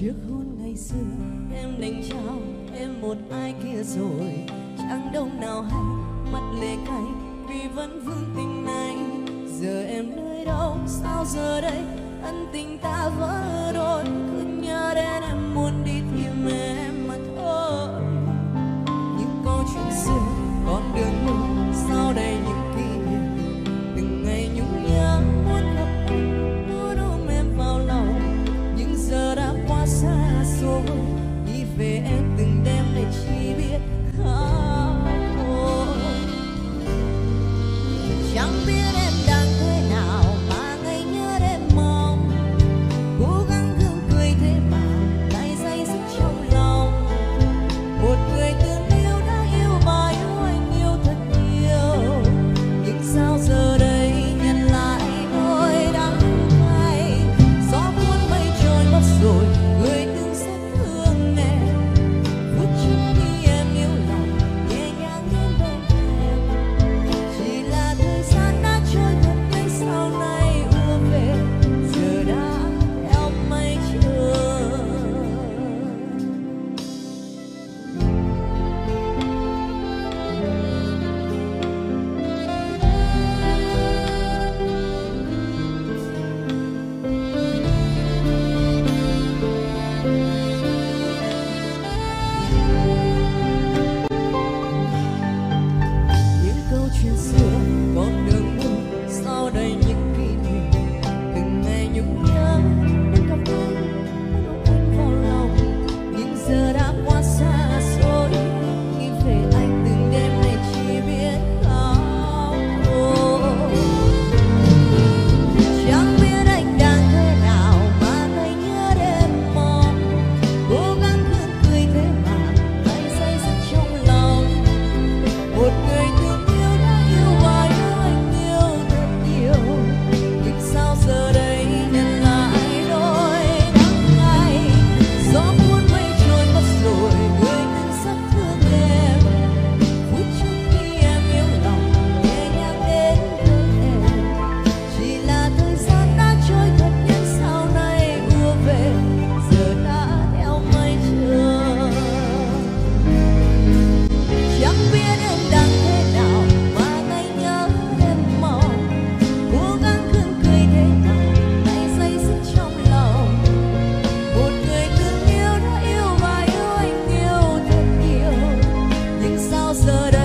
Trước hôn ngày xưa. Em đành chào em một ai kia rồi. Chẳng đông nào hay mặt lệ cay, vì vẫn vương tình này. Giờ em nơi đâu, sao giờ đây? Ân tình ta vỡ đôi, cứ nhớ đến em muốn lost